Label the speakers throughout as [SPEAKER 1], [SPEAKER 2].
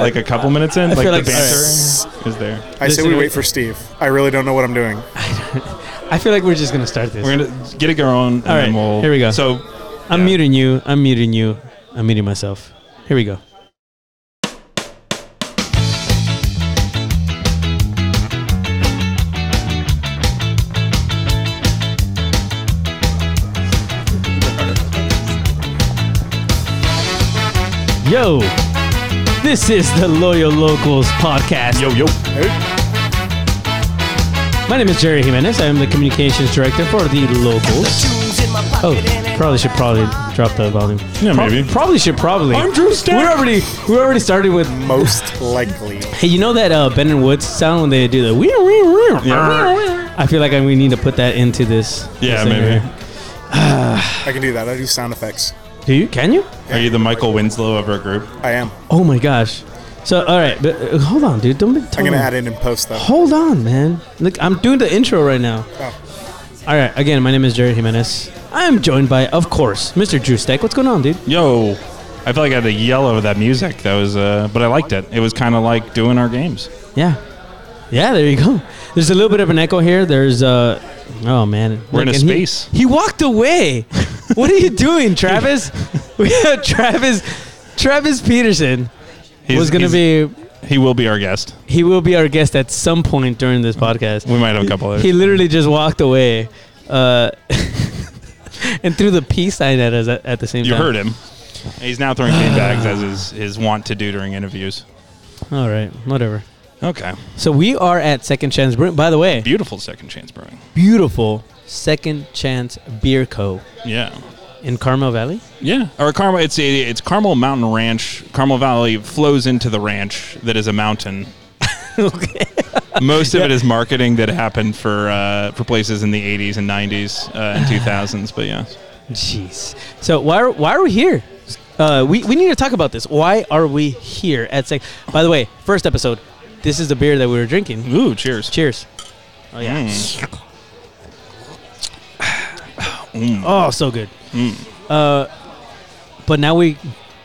[SPEAKER 1] like a couple uh, minutes in, like
[SPEAKER 2] feel
[SPEAKER 1] the
[SPEAKER 2] like-
[SPEAKER 1] banter is there.
[SPEAKER 3] I say we wait for Steve. I really don't know what I'm doing.
[SPEAKER 2] I feel like we're just gonna start this.
[SPEAKER 1] We're gonna get it going, and
[SPEAKER 2] All right,
[SPEAKER 1] then we'll.
[SPEAKER 2] here we go.
[SPEAKER 1] So
[SPEAKER 2] I'm
[SPEAKER 1] yeah.
[SPEAKER 2] muting you. I'm muting you. I'm muting myself. Here we go. Yo, this is the Loyal Locals podcast.
[SPEAKER 1] yo yo.
[SPEAKER 2] My name is Jerry Jimenez. I am the communications director for the Locals. Oh, probably should probably drop the volume.
[SPEAKER 1] Yeah,
[SPEAKER 2] Prob-
[SPEAKER 1] maybe.
[SPEAKER 2] Probably should probably.
[SPEAKER 1] I'm Drew Stack.
[SPEAKER 2] We're already we already started with.
[SPEAKER 3] Most likely.
[SPEAKER 2] Hey, you know that uh, Ben and Woods sound when they do the wee wee wee.
[SPEAKER 1] Yeah.
[SPEAKER 2] I feel like I, we need to put that into this.
[SPEAKER 1] Yeah,
[SPEAKER 2] this thing
[SPEAKER 1] maybe.
[SPEAKER 2] here.
[SPEAKER 3] I can do that. I do sound effects.
[SPEAKER 2] Do you? Can you?
[SPEAKER 1] Are you the Michael Winslow of our group?
[SPEAKER 3] I am.
[SPEAKER 2] Oh my gosh. So all right, but uh, hold on, dude. Don't be.
[SPEAKER 3] I'm gonna add it in post though.
[SPEAKER 2] Hold on, man. Look, I'm doing the intro right now.
[SPEAKER 3] Oh.
[SPEAKER 2] All right. Again, my name is Jerry Jimenez. I am joined by, of course, Mr. Drew Steck. What's going on, dude?
[SPEAKER 1] Yo, I feel like I had to yell over that music. That was, uh, but I liked it. It was kind of like doing our games.
[SPEAKER 2] Yeah. Yeah, there you go. There's a little bit of an echo here. There's uh oh man.
[SPEAKER 1] We're in a
[SPEAKER 2] and he-
[SPEAKER 1] space.
[SPEAKER 2] He, walked away. what are you doing, Travis? we have Travis Travis Peterson
[SPEAKER 1] He's-
[SPEAKER 2] was gonna be
[SPEAKER 1] He will be our guest.
[SPEAKER 2] he will be our guest at some point during this podcast.
[SPEAKER 1] We might have a couple of.
[SPEAKER 2] He literally just walked away. Uh and threw the peace sign at us at, at the same
[SPEAKER 1] You
[SPEAKER 2] time.
[SPEAKER 1] You heard him. He's now throwing beanbags as his, his want to do during interviews.
[SPEAKER 2] All right, whatever.
[SPEAKER 1] Okay.
[SPEAKER 2] So we are at Second Chance Brewing. By the way,
[SPEAKER 1] Beautiful second chance brewing.
[SPEAKER 2] beautiful Second Chance Beer Co.
[SPEAKER 1] Yeah.
[SPEAKER 2] in Carmel Valley.
[SPEAKER 1] Yeah. Or Carmel. It's a, it's Carmel Mountain Ranch. Carmel Valley flows into the ranch that is a mountain.
[SPEAKER 2] okay.
[SPEAKER 1] Most of it is marketing that happened for uh, for places in the 80s and 90s uh, and 2000s. But yeah.
[SPEAKER 2] Jeez. So why are, why are we here? Uh, we, we need to talk about this. Why are we here at Sec? By the way, first episode. This is the beer that we were drinking.
[SPEAKER 1] Ooh, cheers.
[SPEAKER 2] Cheers. Oh yeah.
[SPEAKER 1] Mm.
[SPEAKER 2] Oh, so good.
[SPEAKER 1] Mm.
[SPEAKER 2] Uh, but now we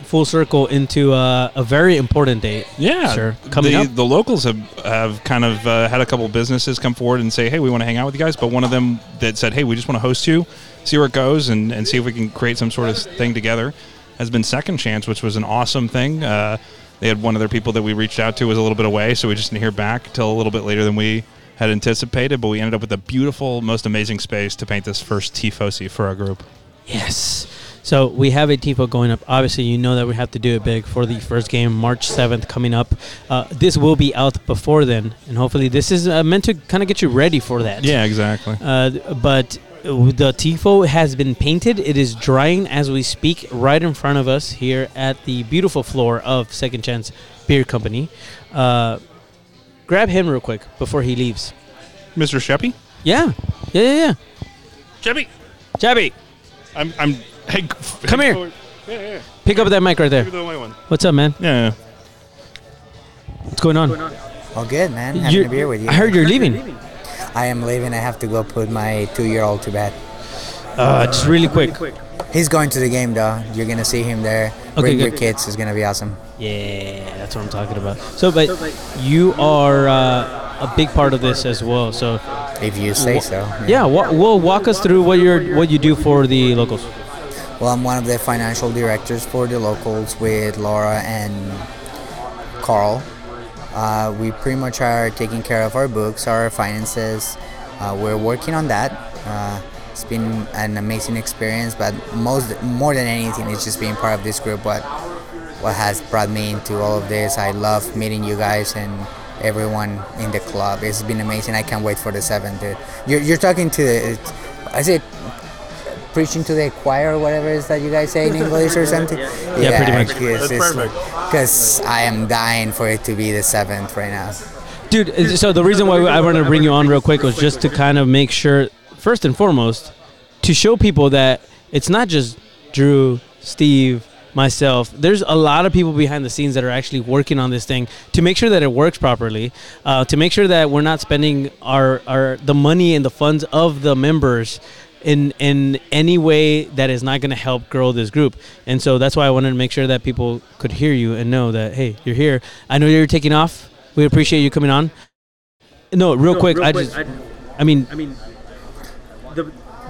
[SPEAKER 2] full circle into uh, a very important date.
[SPEAKER 1] Yeah,
[SPEAKER 2] Sure. Coming
[SPEAKER 1] the,
[SPEAKER 2] up.
[SPEAKER 1] the locals have, have kind of uh, had a couple businesses come forward and say, "Hey, we want to hang out with you guys." But one of them that said, "Hey, we just want to host you, see where it goes, and, and see if we can create some sort of thing together," has been Second Chance, which was an awesome thing. Uh, they had one of their people that we reached out to was a little bit away, so we just didn't hear back till a little bit later than we had anticipated. But we ended up with a beautiful, most amazing space to paint this first tifosi for our group.
[SPEAKER 2] Yes. So we have a TIFO going up. Obviously, you know that we have to do it big for the first game, March 7th, coming up. Uh, this will be out before then, and hopefully, this is uh, meant to kind of get you ready for that.
[SPEAKER 1] Yeah, exactly.
[SPEAKER 2] Uh, but the TIFO has been painted. It is drying as we speak, right in front of us here at the beautiful floor of Second Chance Beer Company. Grab him real quick before he leaves.
[SPEAKER 1] Mr. Sheppy,
[SPEAKER 2] Yeah, yeah, yeah, yeah.
[SPEAKER 1] Sheppy,
[SPEAKER 2] Jabby,
[SPEAKER 1] I'm, I'm. Hey,
[SPEAKER 2] Come here.
[SPEAKER 1] Yeah, yeah.
[SPEAKER 2] pick up that mic right there.
[SPEAKER 1] the one.
[SPEAKER 2] What's up, man?
[SPEAKER 1] Yeah.
[SPEAKER 2] What's going on?
[SPEAKER 4] All good, man. Having
[SPEAKER 2] You're-
[SPEAKER 4] a beer with you.
[SPEAKER 2] I heard you're leaving.
[SPEAKER 4] I am leaving. I have to go put my two-year-old to bed.
[SPEAKER 2] Uh, just really quick.
[SPEAKER 4] He's going to the game, though. You're gonna see him there.
[SPEAKER 2] Okay,
[SPEAKER 4] Bring your kids. It's gonna be awesome.
[SPEAKER 2] Yeah, that's what I'm talking about. So, but you are uh, a big part of this as well. So,
[SPEAKER 4] If you say so.
[SPEAKER 2] yeah, wa- we'll walk us through what you're what you do for the locals.
[SPEAKER 4] Well, I'm one of the financial directors for the locals with Laura and Carl. Uh, we pretty much are taking care of our books, our finances. Uh, we're working on that. It's been an amazing experience, but most more than anything, it's just being part of this group. What what has brought me into all of this. I love meeting you guys and everyone in the club. It's been amazing. I can't wait for the seventh, dude. You're, you're talking to the, is it preaching to the choir or whatever it is that you guys say in English or something?
[SPEAKER 2] Yeah, pretty much.
[SPEAKER 4] Because I am dying for it to be the seventh right now.
[SPEAKER 2] Dude, so the reason why I wanted to bring you on real quick was just to kind of make sure, first and foremost, to show people that it's not just Drew, Steve, myself. There's a lot of people behind the scenes that are actually working on this thing to make sure that it works properly, uh, to make sure that we're not spending our, our the money and the funds of the members in in any way that is not going to help grow this group. And so that's why I wanted to make sure that people could hear you and know that hey, you're here. I know you're taking off. We appreciate you coming on. No, real quick, I just I mean I mean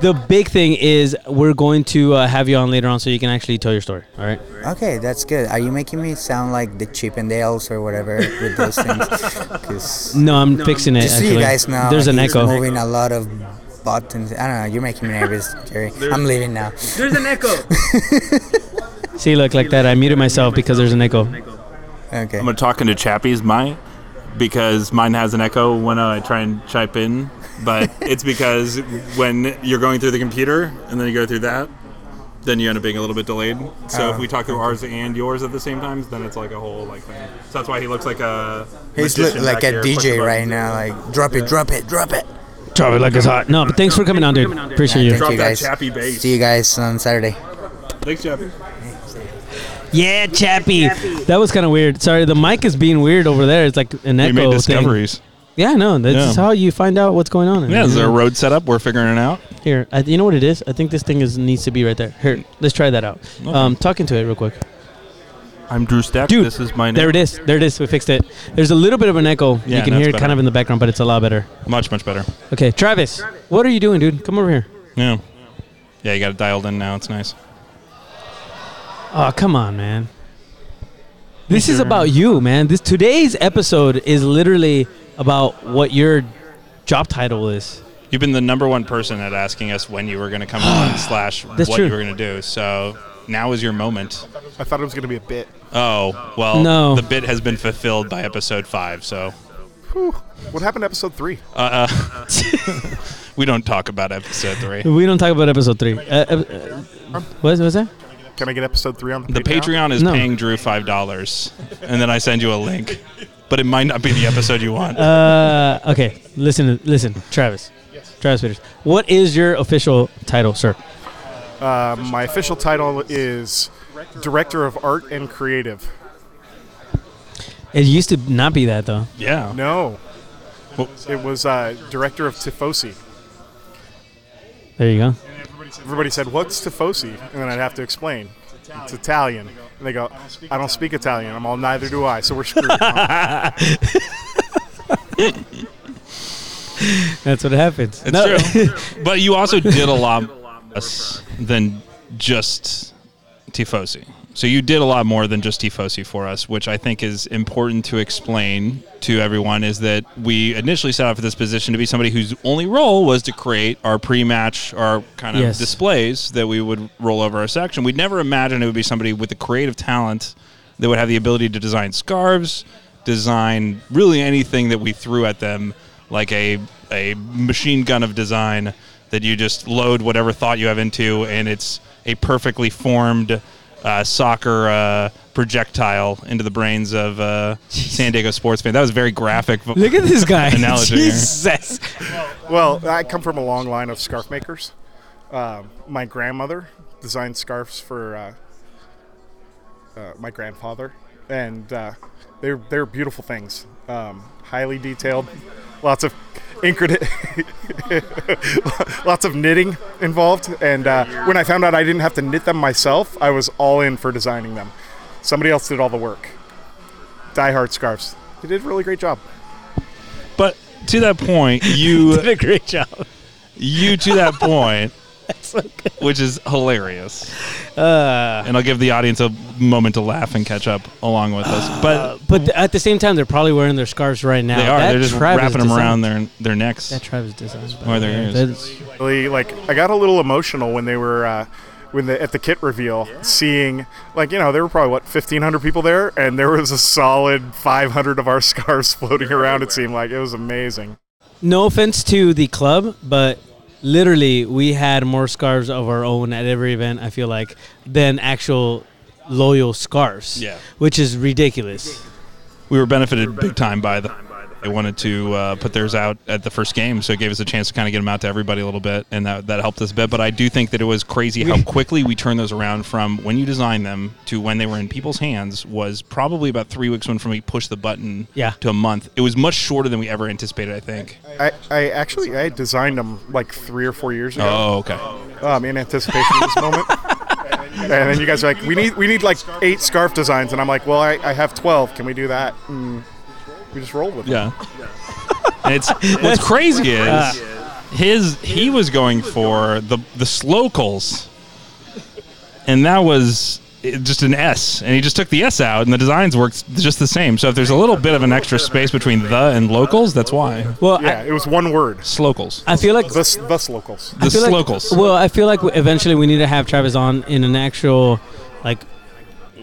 [SPEAKER 2] the the big thing is we're going to uh, have you on later on so you can actually tell your story. All right.
[SPEAKER 4] Okay, that's good. Are you making me sound like the Chippendales or whatever with those things? 'Cause
[SPEAKER 2] No, I'm fixing it.
[SPEAKER 4] just so you guys know,
[SPEAKER 2] There's an echo.
[SPEAKER 4] moving a lot of buttons. I don't know. You're making me nervous, Jerry. I'm leaving now.
[SPEAKER 2] There's an echo. See, look like that. I muted myself because there's an echo.
[SPEAKER 4] Okay.
[SPEAKER 1] I'm gonna talk into Chappy's mic because mine has an echo when I try and chime in, but it's because when you're going through the computer and then you go through that, then you end up being a little bit delayed. So if oh, we talk through ours and yours at the same time, then it's like a whole like thing. So that's why he looks like a
[SPEAKER 4] He's
[SPEAKER 1] magician
[SPEAKER 4] look like a
[SPEAKER 1] here,
[SPEAKER 4] DJ right now. Like, drop it, drop it, drop it.
[SPEAKER 2] Drop it like it's hot. No, but thanks for coming on, dude. Appreciate
[SPEAKER 4] Thank
[SPEAKER 2] you.
[SPEAKER 1] Drop
[SPEAKER 4] you
[SPEAKER 1] that
[SPEAKER 4] guys.
[SPEAKER 1] Bass.
[SPEAKER 4] See you guys on Saturday.
[SPEAKER 1] Thanks, Chappy.
[SPEAKER 2] Yeah, Chappy. That was kind of weird. Sorry, the mic is being weird over there. It's like an
[SPEAKER 1] We
[SPEAKER 2] echo
[SPEAKER 1] made
[SPEAKER 2] thing.
[SPEAKER 1] discoveries.
[SPEAKER 2] Yeah, I know. That's
[SPEAKER 1] Yeah.
[SPEAKER 2] how you find out what's going on.
[SPEAKER 1] Yeah, is there a road set up? We're figuring it out.
[SPEAKER 2] Here, I, you know what it is? I think this thing is needs to be right there. Here, let's try that out. Um, talking to it real quick.
[SPEAKER 1] I'm Drew Stack.
[SPEAKER 2] Dude,
[SPEAKER 1] this is my name.
[SPEAKER 2] There it is. There it is. We fixed it. There's a little bit of an echo.
[SPEAKER 1] Yeah,
[SPEAKER 2] you can
[SPEAKER 1] no,
[SPEAKER 2] hear
[SPEAKER 1] it's
[SPEAKER 2] it kind
[SPEAKER 1] better.
[SPEAKER 2] of in the background, but it's a lot better.
[SPEAKER 1] Much, much better.
[SPEAKER 2] Okay, Travis, what are you doing, dude? Come over here.
[SPEAKER 1] Yeah. Yeah, you got it dialed in now. It's nice.
[SPEAKER 2] Oh, come on, man. This is about you, man. This today's episode is literally about what your job title is.
[SPEAKER 1] You've been the number one person at asking us when you were going to come on slash
[SPEAKER 2] That's
[SPEAKER 1] what
[SPEAKER 2] true.
[SPEAKER 1] you were going to do. So now is your moment.
[SPEAKER 3] I thought it was going to be a bit.
[SPEAKER 1] Oh well,
[SPEAKER 2] No.
[SPEAKER 1] The bit has been fulfilled by episode five. So
[SPEAKER 3] What happened to episode three?
[SPEAKER 1] uh, uh, we don't talk about episode three.
[SPEAKER 2] We don't talk about episode three. Uh, uh, uh, what was that?
[SPEAKER 3] Can I get episode three on the,
[SPEAKER 1] The Patreon is
[SPEAKER 2] No.
[SPEAKER 1] paying Drew five dollars, and then I send you a link. But it might not be the episode you want.
[SPEAKER 2] Uh, okay, listen, listen, Travis. Travis Peters. What is your official title, sir?
[SPEAKER 3] Uh, my official title is Director of Art and Creative.
[SPEAKER 2] It used to not be that though.
[SPEAKER 1] yeah.
[SPEAKER 3] No.
[SPEAKER 1] Well-
[SPEAKER 3] It was uh, Director of Tifosi.
[SPEAKER 2] There you go.
[SPEAKER 3] Everybody said, What's Tifosi? And then I'd have to explain. It's Italian. And they go, I don't speak Italian. I'm all, neither do I. So we're screwed.
[SPEAKER 2] That's what happens.
[SPEAKER 1] It's
[SPEAKER 2] No.
[SPEAKER 1] true. but you also did a lot less than just Tifosi. So you did a lot more than just Tifosi for us, which I think is important to explain to everyone is that we initially set out for this position to be somebody whose only role was to create our pre-match, our kind of
[SPEAKER 2] Yes.
[SPEAKER 1] displays that we would roll over our section. We'd never imagined it would be somebody with the creative talent that would have the ability to design scarves, design really anything that we threw at them, like a a machine gun of design that you just load whatever thought you have into, and it's a perfectly formed uh, soccer uh, projectile into the brains of uh, San Diego sports fan. That was very graphic.
[SPEAKER 2] Look at this guy.
[SPEAKER 1] Analogy.
[SPEAKER 2] Jesus.
[SPEAKER 3] well, I come from a long line of scarf makers. Um, my grandmother designed scarves for uh, uh, my grandfather, and uh, they're they're beautiful things. Um, highly detailed, lots of intricate, lots of knitting involved. And uh, when I found out I didn't have to knit them myself, I was all in for designing them. Somebody else did all the work. Die Hard scarves. They did a really great job.
[SPEAKER 1] But to that point, you
[SPEAKER 2] Did a great job.
[SPEAKER 1] you to that point, which is hilarious.
[SPEAKER 2] Uh,
[SPEAKER 1] And I'll give the audience a moment to laugh and catch up along with us. But
[SPEAKER 2] but th- at the same time, they're probably wearing their scarves right now.
[SPEAKER 1] they are.
[SPEAKER 2] That
[SPEAKER 1] They're just
[SPEAKER 2] Travis
[SPEAKER 1] wrapping them around their their necks.
[SPEAKER 2] That Travis design.
[SPEAKER 1] Or their ears.
[SPEAKER 3] Really like I got a little emotional when they were uh, when the at the kit reveal seeing like you know there were probably what 1500 people there and there was a solid 500 of our scarves floating around it seemed like it was amazing
[SPEAKER 2] No offense to the club, but literally we had more scarves of our own at every event. I feel like than actual loyal scarves.
[SPEAKER 1] Yeah.
[SPEAKER 2] which is ridiculous.
[SPEAKER 1] we were benefited big time by the they wanted to uh, put theirs out at the first game, so it gave us a chance to kind of get them out to everybody a little bit, and that that helped us a bit. But I do think that it was crazy how quickly we turned those around from when you designed them to when they were in people's hands was probably about three weeks when from we pushed the button
[SPEAKER 2] Yeah.
[SPEAKER 1] to a month. It was much shorter than we ever anticipated. I think.
[SPEAKER 3] I, I actually I designed them like three or four years ago.
[SPEAKER 1] Oh, okay.
[SPEAKER 3] um, in anticipation of this moment. And then you guys are like, we need we need like eight scarf designs, and I'm like, well, I, I have twelve. Can we do that? And we just rolled with it.
[SPEAKER 1] Yeah. And it's what's crazy is his he was going for the the slocals, and that was it- just an S, and he just took the S out, and the designs worked just the same. So if there's a little bit of an extra space between the and locals, that's why
[SPEAKER 2] Well,
[SPEAKER 3] Yeah, it was one word.
[SPEAKER 1] slocals.
[SPEAKER 2] I, I feel like
[SPEAKER 3] Thus, thus locals.
[SPEAKER 1] The
[SPEAKER 2] I feel like-
[SPEAKER 1] slocals.
[SPEAKER 2] well, I feel like eventually we need to have Travis on in an actual, like,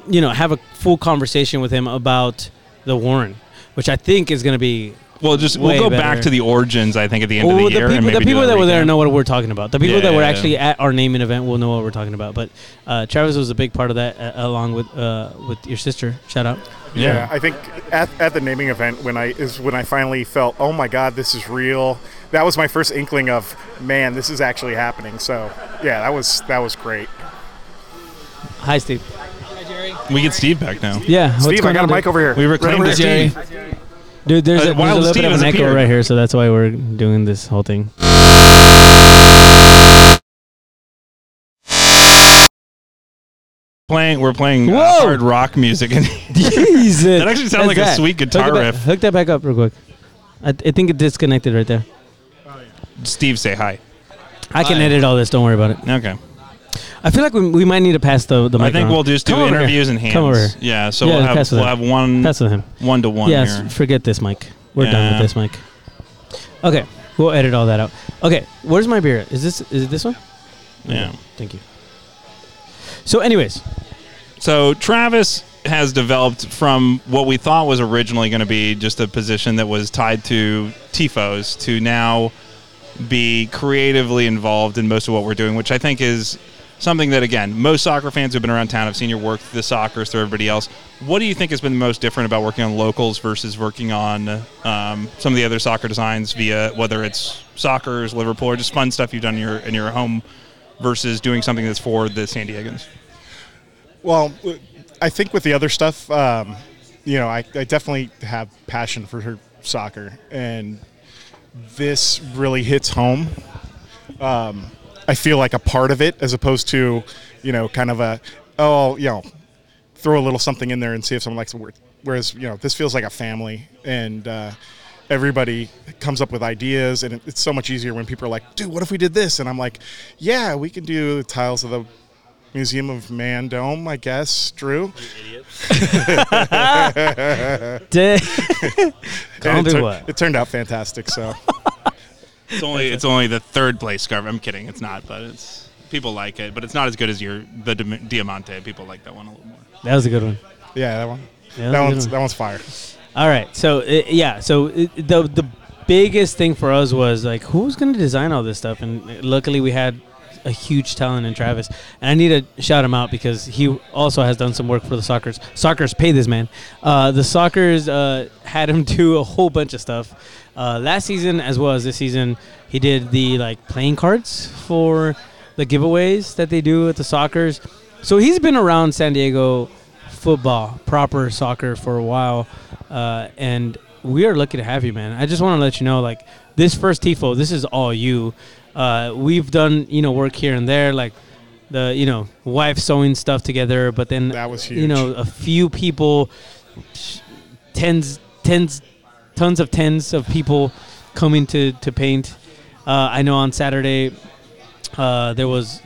[SPEAKER 2] you know, have a full conversation with him about the Warren, which I think is going to be.
[SPEAKER 1] Well, just
[SPEAKER 2] way
[SPEAKER 1] we'll go
[SPEAKER 2] better.
[SPEAKER 1] back to the origins. I think at the end
[SPEAKER 2] Well,
[SPEAKER 1] of the year,
[SPEAKER 2] the
[SPEAKER 1] and
[SPEAKER 2] people, the
[SPEAKER 1] maybe do
[SPEAKER 2] people
[SPEAKER 1] a
[SPEAKER 2] that were there know what we're talking about. The people
[SPEAKER 1] Yeah,
[SPEAKER 2] that were
[SPEAKER 1] yeah,
[SPEAKER 2] actually at our naming event will know what we're talking about. But uh, Travis was a big part of that, uh, along with uh, with your sister. Shout out.
[SPEAKER 3] Yeah, I think at, at the naming event when I is when I finally felt, oh my God, this is real. That was my first inkling of, man, this is actually happening. So yeah, that was that was great.
[SPEAKER 2] Hi, Steve.
[SPEAKER 1] We get Steve back now.
[SPEAKER 2] Yeah, what's
[SPEAKER 3] Steve, I
[SPEAKER 2] going
[SPEAKER 3] got
[SPEAKER 2] on,
[SPEAKER 3] a mic
[SPEAKER 2] dude?
[SPEAKER 3] over here.
[SPEAKER 1] We
[SPEAKER 3] Right
[SPEAKER 1] reclaimed
[SPEAKER 3] over
[SPEAKER 1] his. Steve.
[SPEAKER 2] Dude, there's,
[SPEAKER 1] Uh,
[SPEAKER 2] a, there's
[SPEAKER 1] Wild
[SPEAKER 2] a little
[SPEAKER 1] Steve
[SPEAKER 2] bit of
[SPEAKER 1] has
[SPEAKER 2] an echo
[SPEAKER 1] appeared.
[SPEAKER 2] right here, so that's why we're doing this whole thing.
[SPEAKER 1] Playing, we're playing uh,
[SPEAKER 2] Whoa!
[SPEAKER 1] hard rock music, and
[SPEAKER 2] Jesus.
[SPEAKER 1] That actually sounds like a
[SPEAKER 2] What's
[SPEAKER 1] sweet
[SPEAKER 2] Hook
[SPEAKER 1] guitar
[SPEAKER 2] it back-
[SPEAKER 1] riff.
[SPEAKER 2] Hook that back up real quick. I, I think it disconnected right there.
[SPEAKER 1] Steve say hi.
[SPEAKER 2] I can edit all this. Don't worry about it.
[SPEAKER 1] Okay.
[SPEAKER 2] I feel like we, we might need to pass the the mic.
[SPEAKER 1] I think
[SPEAKER 2] around.
[SPEAKER 1] we'll just do
[SPEAKER 2] Come over here.
[SPEAKER 1] interviews and hands.
[SPEAKER 2] Come over here.
[SPEAKER 1] Yeah, so
[SPEAKER 2] Yeah,
[SPEAKER 1] we'll have
[SPEAKER 2] pass
[SPEAKER 1] we'll have one
[SPEAKER 2] with him.
[SPEAKER 1] one to one
[SPEAKER 2] yes,
[SPEAKER 1] here.
[SPEAKER 2] forget this mic. We're done with this mic. Okay, we'll edit all that out. Okay, where's my beer? Is this is it this one?
[SPEAKER 1] Yeah.
[SPEAKER 2] Thank you. So, anyways,
[SPEAKER 1] So Travis has developed from what we thought was originally going to be just a position that was tied to tifos to now be creatively involved in most of what we're doing, which I think is something that again most soccer fans who've been around town have seen your work through the soccer through everybody else. What do you think has been the most different about working on locals versus working on um, some of the other soccer designs via whether it's Sockers Liverpool or just fun stuff you've done in your in your home versus doing something that's for the San Diegans?
[SPEAKER 3] Well, I think with the other stuff, um, you know, I, I definitely have passion for soccer, and this really hits home. Um, I feel like a part of it, as opposed to, you know, kind of a, oh, you know, throw a little something in there and see if someone likes it. Whereas, you know, this feels like a family, and uh, everybody comes up with ideas, and it's so much easier when people are like, dude, what if we did this? And I'm like, yeah, we can do the tiles of the Museum of Man Dome, I guess, Drew.
[SPEAKER 2] da-
[SPEAKER 3] And
[SPEAKER 2] Call
[SPEAKER 3] it,
[SPEAKER 2] me
[SPEAKER 3] tur-
[SPEAKER 2] what?
[SPEAKER 3] it turned out fantastic. So
[SPEAKER 1] It's only it's only the third place scarf. I'm kidding. It's not, but it's people like it, but it's not as good as your the Diamante. People like that one a little more.
[SPEAKER 2] that was a good one.
[SPEAKER 3] yeah, that one,
[SPEAKER 2] Yeah,
[SPEAKER 3] that
[SPEAKER 2] was
[SPEAKER 3] one's
[SPEAKER 2] one.
[SPEAKER 3] that one's fire.
[SPEAKER 2] All right. So uh, yeah. So uh, the the biggest thing for us was like, who's going to design all this stuff? And luckily, we had a huge talent in Travis. And I need to shout him out because he also has done some work for the Sockers. Sockers, pay this man. Uh, the Sockers uh, had him do a whole bunch of stuff uh, last season as well as this season. He did the like playing cards for the giveaways that they do at the Sockers. So he's been around San Diego football, proper soccer for a while, uh, and we are lucky to have you, man. I just want to let you know, like this first tifo, this is all you. Uh, we've done, you know, work here and there, like the, you know, wife sewing stuff together, but then
[SPEAKER 3] That was huge.
[SPEAKER 2] You know, a few people, tens, tens, tons of tens of people coming to to paint. Uh, I know on Saturday uh, there was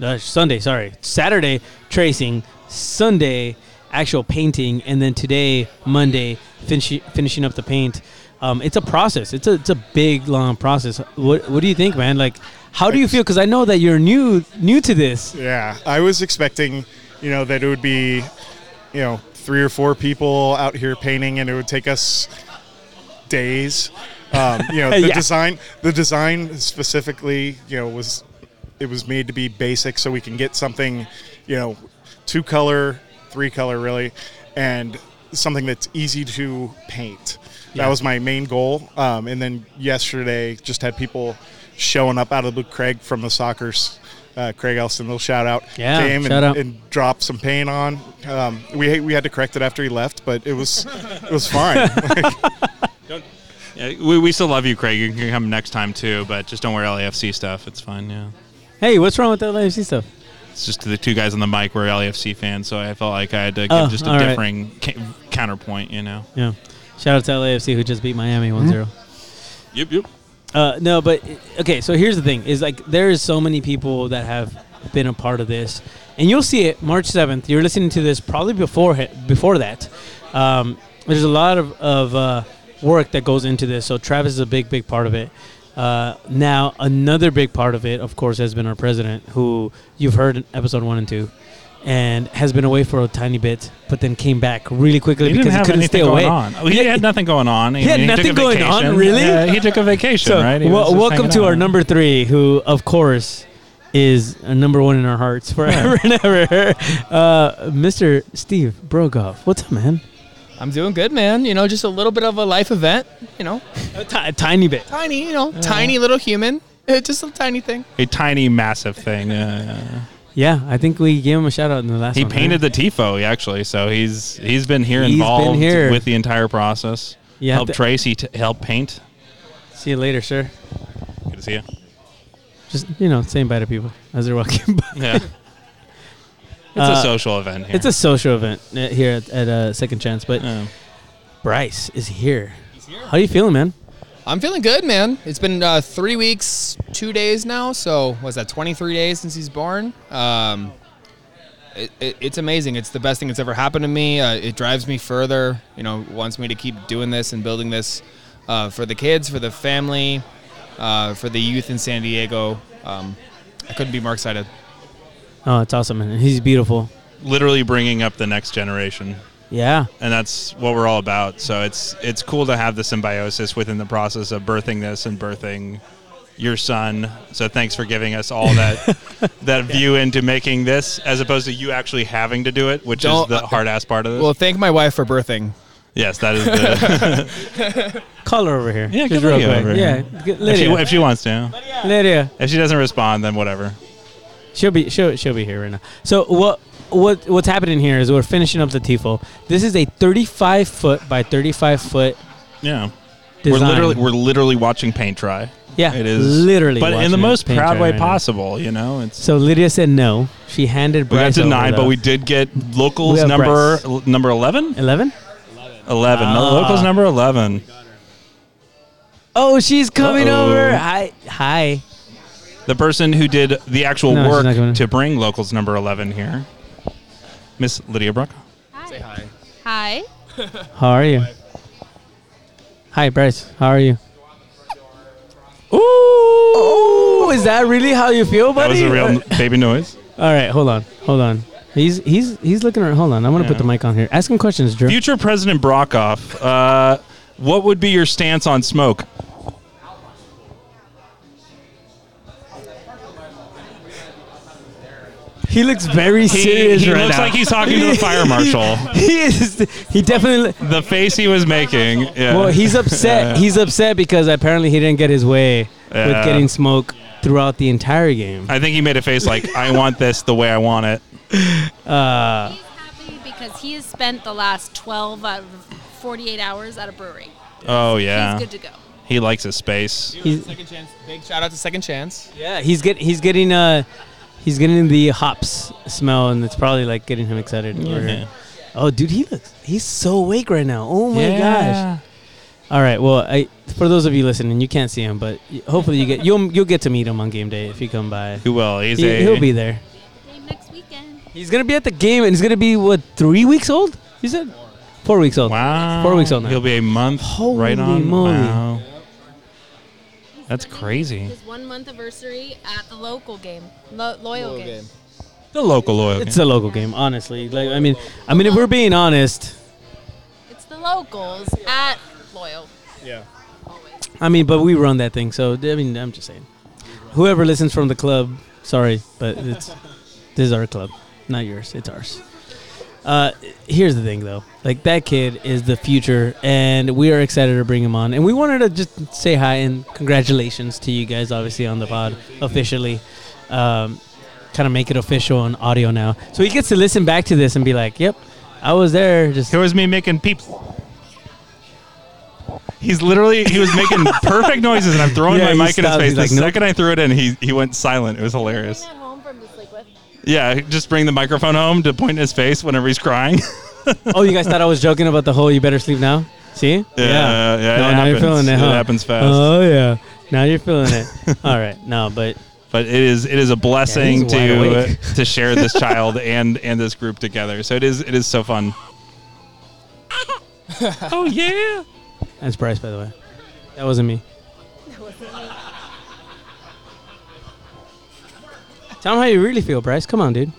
[SPEAKER 2] uh, Sunday, sorry, Saturday tracing, Sunday actual painting, and then today Monday finish, finishing up the paint. Um, it's a process. It's a it's a big long process. What what do you think, man? Like, how do you feel? Because I know that you're new new to this.
[SPEAKER 3] Yeah, I was expecting, you know, that it would be, you know, three or four people out here painting, and it would take us days. Um, you know, the
[SPEAKER 2] Yeah.
[SPEAKER 3] design, the design specifically, you know, was it was made to be basic, so we can get something, you know, two color, three color, really, and something that's easy to paint.
[SPEAKER 2] Yeah.
[SPEAKER 3] That was my main goal. Um, and then yesterday, just had people showing up out of the blue. Craig from the Sockers, uh, Craig Elston, little shout out,
[SPEAKER 2] Yeah,
[SPEAKER 3] came
[SPEAKER 2] shout
[SPEAKER 3] and,
[SPEAKER 2] out.
[SPEAKER 3] and dropped some paint on. Um, we we had to correct it after he left, but it was it was fine. Like,
[SPEAKER 1] Yeah, we, we still love you, Craig. You can come next time too, but just don't wear LAFC stuff. It's fine. Yeah.
[SPEAKER 2] Hey, what's wrong with the LAFC stuff?
[SPEAKER 1] It's just the two guys on the mic were LAFC fans, so I felt like I had to give
[SPEAKER 2] Oh,
[SPEAKER 1] just a
[SPEAKER 2] all right.
[SPEAKER 1] differing ca- counterpoint. You know.
[SPEAKER 2] Yeah. Shout out to LAFC who just beat Miami 1 0.
[SPEAKER 1] Yep. Yep.
[SPEAKER 2] Uh, no, but okay. So here's the thing: is like there is so many people that have been a part of this, and you'll see it March seventh. You're listening to this probably before before that. Um, there's a lot of of uh, work that goes into this. So Travis is a big, big part of it. Uh, now another big part of it, of course, has been our president, who you've heard in episode one and two. And has been away for a tiny bit, but then came back really quickly
[SPEAKER 1] He
[SPEAKER 2] because
[SPEAKER 1] didn't
[SPEAKER 2] he couldn't stay away.
[SPEAKER 1] on. Oh, he had nothing going on.
[SPEAKER 2] He had
[SPEAKER 1] took a
[SPEAKER 2] nothing going on, really?
[SPEAKER 1] Yeah, he took a vacation,
[SPEAKER 2] So,
[SPEAKER 1] right? He
[SPEAKER 2] wel-
[SPEAKER 1] was just
[SPEAKER 2] welcome
[SPEAKER 1] hanging
[SPEAKER 2] to our number three, who, of course, is uh, number one in our hearts forever and ever. Uh, Mr. Steve Brogoff. What's up, man?
[SPEAKER 5] I'm doing good, man. You know, just a little bit of a life event. You know,
[SPEAKER 2] A tiny bit.
[SPEAKER 5] tiny. You know, tiny little human. Just a tiny thing.
[SPEAKER 1] a tiny, massive thing. Yeah, yeah, yeah.
[SPEAKER 2] Yeah, I think we gave him a shout out in the last
[SPEAKER 1] He
[SPEAKER 2] one.
[SPEAKER 1] painted the tifo actually, so he's he's been here
[SPEAKER 2] He's been
[SPEAKER 1] involved
[SPEAKER 2] here.
[SPEAKER 1] with the entire process.
[SPEAKER 2] Yeah,
[SPEAKER 1] help
[SPEAKER 2] th-
[SPEAKER 1] Trace. He t- helped paint.
[SPEAKER 2] See you later, sir.
[SPEAKER 1] Good to see you.
[SPEAKER 2] Just, you know, saying bye to people as they're walking by.
[SPEAKER 1] Yeah. It's
[SPEAKER 2] Uh,
[SPEAKER 1] a social event here.
[SPEAKER 2] It's a social event uh, here at, at uh, Second Chance, but
[SPEAKER 1] Yeah.
[SPEAKER 2] Bryce is here. How you feeling, man?
[SPEAKER 5] I'm feeling good, man. It's been uh, three weeks, two days now. So was that 23 days since he's born? Um, it, it, it's amazing. It's the best thing that's ever happened to me. Uh, it drives me further. You know, wants me to keep doing this and building this uh, for the kids, for the family, uh, for the youth in San Diego. Um, I couldn't be more excited.
[SPEAKER 2] Oh, it's awesome, man. He's beautiful.
[SPEAKER 1] literally bringing up the next generation.
[SPEAKER 2] Yeah.
[SPEAKER 1] and that's what we're all about. So it's it's cool to have the symbiosis within the process of birthing this and birthing your son. So thanks for giving us all that that view into making this, as opposed to you actually having to do it, which
[SPEAKER 5] Don't-
[SPEAKER 1] is the hard ass part of this.
[SPEAKER 5] Well, thank my wife for birthing.
[SPEAKER 1] yes, that is the.
[SPEAKER 2] Call her over here.
[SPEAKER 1] Yeah,
[SPEAKER 2] Just
[SPEAKER 1] get
[SPEAKER 2] real
[SPEAKER 1] Lydia
[SPEAKER 2] quick.
[SPEAKER 1] over
[SPEAKER 2] Yeah,
[SPEAKER 1] here.
[SPEAKER 2] get
[SPEAKER 1] if, she,
[SPEAKER 2] Lydia.
[SPEAKER 1] if she wants to,
[SPEAKER 2] Lydia.
[SPEAKER 1] if she doesn't respond, then whatever.
[SPEAKER 2] She'll be she'll she'll be here right now. So what what what's happening here is we're finishing up the tifo. This is a 35 foot by 35 foot
[SPEAKER 1] Yeah,
[SPEAKER 2] design.
[SPEAKER 1] we're literally we're literally watching paint dry.
[SPEAKER 2] yeah,
[SPEAKER 1] It is
[SPEAKER 2] literally,
[SPEAKER 1] but in the most proud way
[SPEAKER 2] right
[SPEAKER 1] possible. You know, it's
[SPEAKER 2] So Lydia said no. She handed
[SPEAKER 1] we got
[SPEAKER 2] Bryce
[SPEAKER 1] denied, but we did get locals number
[SPEAKER 2] Bryce.
[SPEAKER 1] number eleven.
[SPEAKER 2] 11.
[SPEAKER 1] 11. No,
[SPEAKER 2] Ah.
[SPEAKER 1] locals number 11.
[SPEAKER 2] Oh, she's coming
[SPEAKER 1] Uh-oh.
[SPEAKER 2] over. Hi, hi.
[SPEAKER 1] The person who did the actual
[SPEAKER 2] No, she's not coming.
[SPEAKER 1] work to bring locals number 11 here. Miss Lydia Brook.
[SPEAKER 5] Say hi.
[SPEAKER 6] Hi.
[SPEAKER 2] How are you? Hi, Bryce. How are you? Ooh, is that really how you feel, buddy?
[SPEAKER 1] That was a real baby noise.
[SPEAKER 2] All right, hold on, hold on. He's he's he's looking. Around. Hold on, I'm gonna put the mic on here. Ask him questions, Drew.
[SPEAKER 1] Future President Brockoff, uh, what would be your stance on smoke?
[SPEAKER 2] He looks very
[SPEAKER 1] He,
[SPEAKER 2] serious
[SPEAKER 1] he
[SPEAKER 2] right
[SPEAKER 1] looks
[SPEAKER 2] now.
[SPEAKER 1] like he's talking to the fire marshal.
[SPEAKER 2] he is. He definitely.
[SPEAKER 1] The face he was making. Yeah.
[SPEAKER 2] Well, he's upset.
[SPEAKER 1] Yeah.
[SPEAKER 2] He's upset because apparently he didn't get his way
[SPEAKER 1] Yeah.
[SPEAKER 2] with getting smoke throughout the entire game.
[SPEAKER 1] I think he made a face like, I want this the way I want it.
[SPEAKER 2] Uh,
[SPEAKER 6] He's happy because he has spent the last 12 out of 48 hours at a brewery.
[SPEAKER 1] Oh, yeah.
[SPEAKER 6] He's good to go.
[SPEAKER 1] He likes his space.
[SPEAKER 2] He's-
[SPEAKER 5] Second chance. Big shout out to Second Chance.
[SPEAKER 2] yeah, he's get he's getting uh he's getting the hops smell, and it's probably like getting him excited.
[SPEAKER 1] Yeah.
[SPEAKER 2] here. Oh, dude, he looks he's so awake right now. Oh my gosh. All right. Well, I for those of you listening, you can't see him, but hopefully you get you'll you'll get to meet him on game day if you come by.
[SPEAKER 1] He will. He's
[SPEAKER 2] He,
[SPEAKER 1] a,
[SPEAKER 2] he'll be there.
[SPEAKER 6] Game next weekend.
[SPEAKER 2] He's gonna be at the game, and he's gonna be what three weeks old? You said four weeks old.
[SPEAKER 1] Wow.
[SPEAKER 2] Four weeks old now.
[SPEAKER 1] He'll be a month
[SPEAKER 2] Holy
[SPEAKER 1] right on.
[SPEAKER 2] moly.
[SPEAKER 1] Wow.
[SPEAKER 6] He's
[SPEAKER 1] That's crazy.
[SPEAKER 6] His one month anniversary at the local game, Lo- loyal, game.
[SPEAKER 1] The local loyal.
[SPEAKER 2] It's a local game, honestly. Like I mean, I mean, if we're being honest,
[SPEAKER 6] It's the locals at loyal.
[SPEAKER 3] Yeah.
[SPEAKER 6] Always.
[SPEAKER 2] I mean, but we run that thing, so I mean, I'm just saying. Whoever listens from the club, sorry, but it's this is our club, not yours. It's ours. Uh, here's the thing, though. Like that kid is the future, and we are excited to bring him on. And we wanted to just say hi and congratulations to you guys, obviously on the pod officially. Um, kind of make it official on audio now, so he gets to listen back to this and be like, "Yep, I was there." Just
[SPEAKER 1] Here was me making peeps. He's literally he was making perfect noises, and I'm throwing
[SPEAKER 2] Yeah,
[SPEAKER 1] my mic in his face. The
[SPEAKER 2] like, nope.
[SPEAKER 1] second I threw it in, he he went silent. It was hilarious. Yeah, just bring the microphone home to point in his face whenever he's crying.
[SPEAKER 2] oh, you guys thought I was joking about the whole "you better sleep now." See?
[SPEAKER 1] Yeah, yeah, it
[SPEAKER 2] no, now you're feeling it.
[SPEAKER 1] It happens fast.
[SPEAKER 2] Oh yeah, now you're feeling it. All right, no, but
[SPEAKER 1] but it is it is a blessing
[SPEAKER 2] he's wide
[SPEAKER 1] to to share this child and and this group together. So it is it is so fun. oh yeah.
[SPEAKER 2] that's Bryce, by the way. That wasn't me. Tell him how you really feel, Bryce. Come on, dude.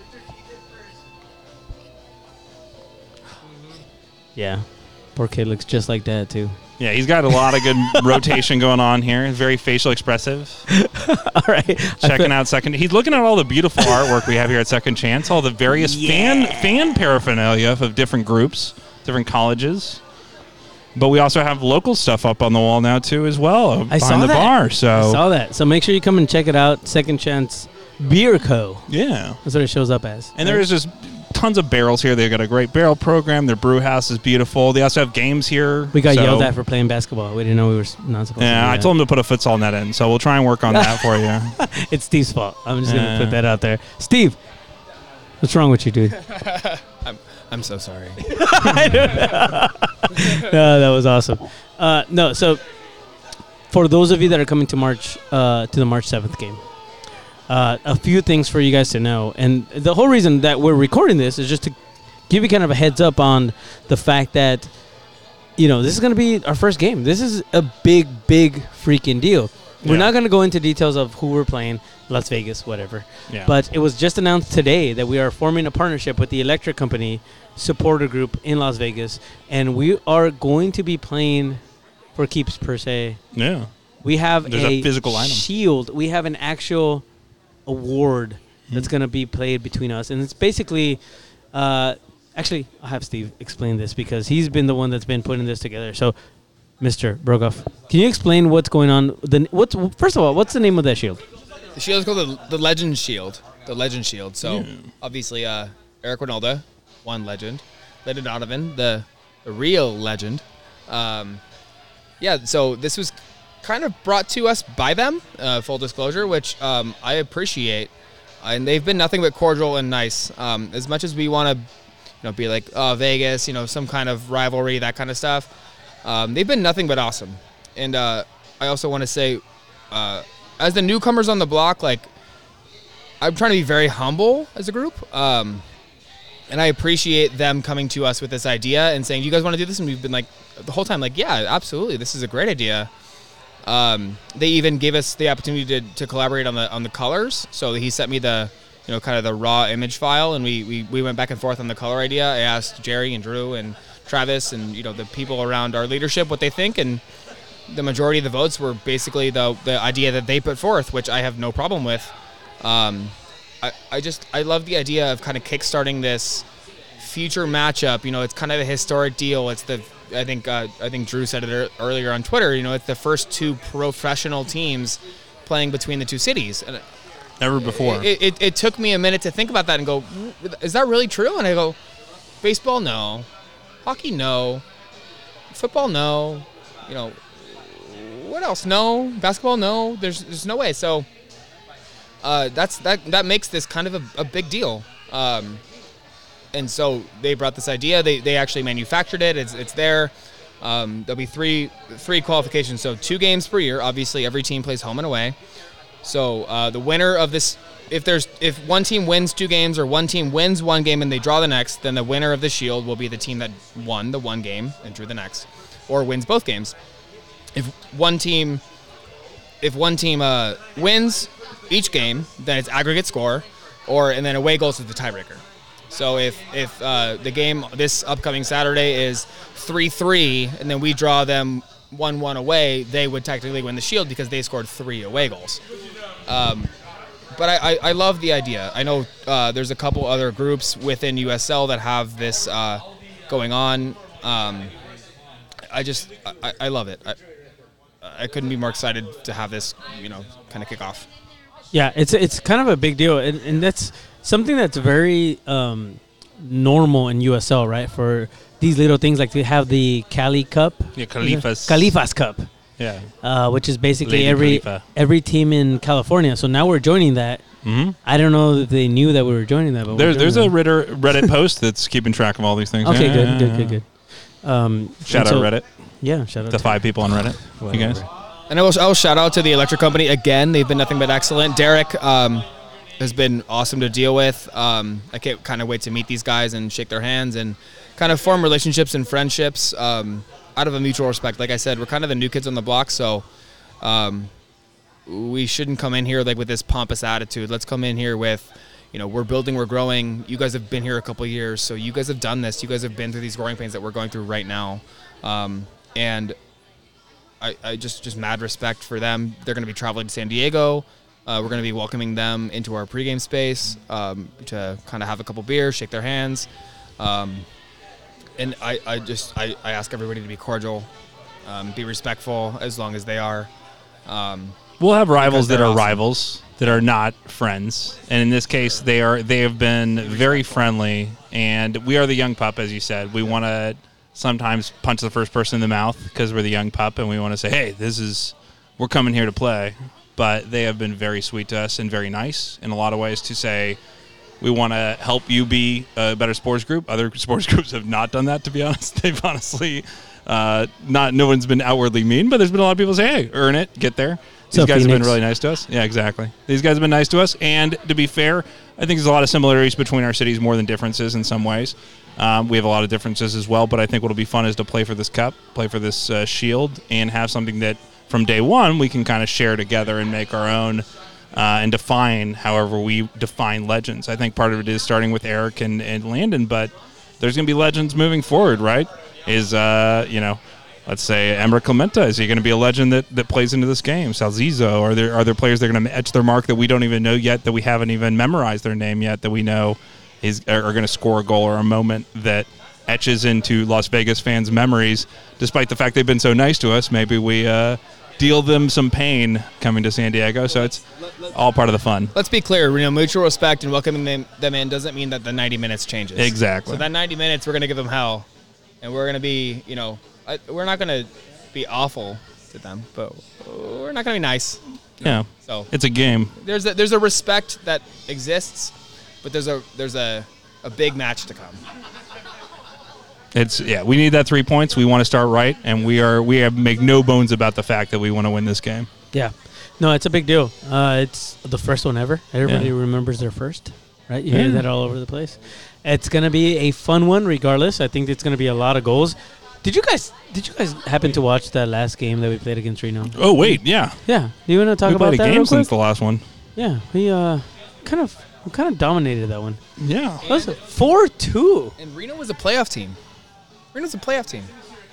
[SPEAKER 2] Yeah, poor kid looks just like dad too.
[SPEAKER 1] Yeah, he's got a lot of good rotation going on here. Very facial expressive.
[SPEAKER 2] All right,
[SPEAKER 1] Checking out second. He's looking at all the beautiful artwork we have here at Second Chance. All the various fan fan paraphernalia of different groups, different colleges. But we also have local stuff up on the wall now too, as well I
[SPEAKER 2] saw
[SPEAKER 1] the
[SPEAKER 2] that.
[SPEAKER 1] bar. So
[SPEAKER 2] I saw that. So make sure you come and check it out. Second Chance Beer Co.
[SPEAKER 1] yeah,
[SPEAKER 2] That's what it shows up as.
[SPEAKER 1] and there is just tons of barrels here. They've got a great barrel program. Their brew house is beautiful. They also have games here.
[SPEAKER 2] We got
[SPEAKER 1] so-
[SPEAKER 2] yelled at for playing basketball. We didn't know we were not supposed to.
[SPEAKER 1] Yeah, I told him to put a futsal net in, so we'll try and work on that for you.
[SPEAKER 2] It's Steve's fault. I'm just gonna put that out there. Steve, what's wrong with you, dude?
[SPEAKER 5] I'm I'm so sorry.
[SPEAKER 2] Uh, that was awesome. Uh, no, so for those of you that are coming to March uh, to the March seventh game, uh, a few things for you guys to know, and the whole reason that we're recording this is just to give you kind of a heads up on the fact that you know this is going to be our first game. This is a big, big freaking deal. We're
[SPEAKER 1] Yeah.
[SPEAKER 2] not going to go into details of who we're playing, Las Vegas, whatever.
[SPEAKER 1] Yeah.
[SPEAKER 2] But it was just announced today that we are forming a partnership with the electric company supporter group in Las Vegas, and we are going to be playing for keeps per se.
[SPEAKER 1] yeah.
[SPEAKER 2] We have
[SPEAKER 1] There's a physical item.
[SPEAKER 2] shield. We have an actual award
[SPEAKER 1] Hmm.
[SPEAKER 2] that's going to be played between us, and it's basically. Uh, actually, I'll have Steve explain this because he's been the one that's been putting this together. So, Mr. Brogoff, can you explain what's going on? The what's first of all, what's the name of that shield?
[SPEAKER 5] The shield is called the, the Legend Shield. The Legend Shield. So obviously, uh, Eric Wynalda, one legend. Landon Donovan, the the real legend. Um, yeah. So this was kind of brought to us by them. Uh, full disclosure, which um, I appreciate, and they've been nothing but cordial and nice. Um, as much as we want to, you know, be like oh, Vegas, you know, some kind of rivalry, that kind of stuff. Um, they've been nothing but awesome. And uh, I also want to say, uh, as the newcomers on the block, like I'm trying to be very humble as a group. Um, and I appreciate them coming to us with this idea and saying, "Do you guys want to do this?" And we've been like the whole time, like, "Yeah, absolutely, this is a great idea." Um, they even gave us the opportunity to, to collaborate on the on the colors. So he sent me the you know kind of the raw image file, and we, we we went back and forth on the color idea. I asked Jerry and Drew and Travis and you know the people around our leadership what they think, and the majority of the votes were basically the the idea that they put forth, which I have no problem with. Um, I, I just I love the idea of kind of kickstarting this future matchup. You know, it's kind of a historic deal. It's the I think uh, I think Drew said it earlier on Twitter. You know, it's the first two professional teams playing between the two cities. And
[SPEAKER 1] Never before.
[SPEAKER 5] it, it, it took me a minute to think about that and go, "Mm, is that really true? And I go, baseball, no. Hockey, no. Football, no. You know, what else? No. Basketball, no. There's there's no way. So uh, that's that that makes this kind of a, a big deal. Um, and so they brought this idea. They, they actually manufactured it. It's, it's there. Um, there'll be three three qualifications. So two games per year. Obviously, every team plays home and away. So uh, the winner of this, if there's if one team wins two games or one team wins one game and they draw the next, then the winner of the Shield will be the team that won the one game and drew the next, or wins both games. If one team, if one team uh, wins each game, then it's aggregate score, or and then away goals is the tiebreaker. So if if uh, the game this upcoming Saturday is three three, and then we draw them one one away, they would technically win the Shield because they scored three away goals. Um, but I, I, I love the idea. I know uh, there's a couple other groups within USL that have this uh, going on. Um, I just I, I love it. I, I couldn't be more excited to have this, you know, kind of kick off.
[SPEAKER 2] Yeah, it's it's kind of a big deal, and, and that's something that's very um, normal in USL, right? For these little things, like to have the Cali Cup,
[SPEAKER 1] Yeah, Califas.
[SPEAKER 2] Califas Cup,
[SPEAKER 1] Yeah.
[SPEAKER 2] uh, which is basically
[SPEAKER 1] Lady
[SPEAKER 2] every
[SPEAKER 1] Khalifa.
[SPEAKER 2] every team in California. So now we're joining that.
[SPEAKER 1] hmm
[SPEAKER 2] I don't know if they knew that we were joining that, but we're
[SPEAKER 1] There's there's a
[SPEAKER 2] joining
[SPEAKER 1] Ritter, Reddit post that's keeping track of all these things.
[SPEAKER 2] okay,
[SPEAKER 1] Yeah,
[SPEAKER 2] good,
[SPEAKER 1] yeah,
[SPEAKER 2] good,
[SPEAKER 1] yeah.
[SPEAKER 2] good, good. Um,
[SPEAKER 1] Shout out
[SPEAKER 2] so-
[SPEAKER 1] Reddit.
[SPEAKER 2] Yeah, shout out
[SPEAKER 1] The
[SPEAKER 2] to
[SPEAKER 1] five people on Reddit. You guys.
[SPEAKER 5] And I will, I will shout out to the electric company again. They've been nothing but excellent. Derek um, has been awesome to deal with. Um, I can't kind of wait to meet these guys and shake their hands and kind of form relationships and friendships um, out of a mutual respect. Like I said, we're kind of the new kids on the block, so um, we shouldn't come in here like with this pompous attitude. Let's come in here with, you know, we're building, we're growing. You guys have been here a couple years, so you guys have done this. You guys have been through these growing pains that we're going through right now, um, and I, I just just mad respect for them. They're going to be traveling to San Diego. Uh, we're going to be welcoming them into our pregame space um, to kind of have a couple beers, shake their hands, um, and I, I just I, I ask everybody to be cordial, um, be respectful as long as they are. Um,
[SPEAKER 1] We'll have rivals that are
[SPEAKER 5] awesome.
[SPEAKER 1] rivals that are not friends, and in this case, they are. They have been very friendly, and we are the young pup, as you said. We want to sometimes punch the first person in the mouth because we're the young pup, and we want to say, "Hey, this is we're coming here to play." But they have been very sweet to us and very nice in a lot of ways to say. We want to help you be a better sports group. Other sports groups have not done that, to be honest. They've honestly uh, not. No one's been outwardly mean, but there's been a lot of people say, "Hey, earn it, get there." These
[SPEAKER 2] So
[SPEAKER 1] guys have been really nice to us. Yeah, exactly. These guys have been nice to us. And to be fair, I think there's a lot of similarities between our cities more than differences in some ways. Um, we have a lot of differences as well, but I think what'll be fun is to play for this cup, play for this uh, shield, and have something that from day one we can kind of share together and make our own. Uh, and define however we define legends. I think part of it is starting with Eric and, and Landon, but there's going to be legends moving forward, right? Is, uh, you know, let's say Emrah Klimenta is he going to be a legend that, that plays into this game? Sal Zizzo are there are there players that are going to etch their mark that we don't even know yet that we haven't even memorized their name yet that we know is are going to score a goal or a moment that etches into Las Vegas fans' memories, despite the fact they've been so nice to us. Maybe we uh, deal them some pain coming to San Diego, so it's all part of the fun.
[SPEAKER 5] let's be clear, you know, mutual respect and welcoming them, them in doesn't mean that the 90 minutes changes.
[SPEAKER 1] Exactly.
[SPEAKER 5] So that 90 minutes, we're going to give them hell, and we're going to be, you know, I, we're not going to be awful to them, but we're not going to be nice.
[SPEAKER 1] Yeah,
[SPEAKER 5] So
[SPEAKER 1] it's a game.
[SPEAKER 5] there's a, there's a respect that exists, but there's a there's a, a big match to come.
[SPEAKER 1] It's yeah, we need that three points. We want to start right, and we are we have make no bones about the fact that we want to win this game.
[SPEAKER 2] Yeah, no, it's a big deal. Uh, it's the first one ever. Everybody
[SPEAKER 1] Yeah.
[SPEAKER 2] remembers their first, right? You hear that all over the place. It's gonna be a fun one, regardless. I think it's gonna be a lot of goals. Did you guys? Did you guys happen to watch that last game that we played against Reno?
[SPEAKER 1] Oh wait, yeah,
[SPEAKER 2] Yeah, do you want to talk
[SPEAKER 1] we
[SPEAKER 2] about
[SPEAKER 1] played a
[SPEAKER 2] that
[SPEAKER 1] game
[SPEAKER 2] real quick?
[SPEAKER 1] since the last one.
[SPEAKER 2] Yeah, we uh, kind of we kind of dominated that one.
[SPEAKER 1] Yeah,
[SPEAKER 2] What was it four two?
[SPEAKER 5] And Reno was a playoff team. Reno's a playoff team.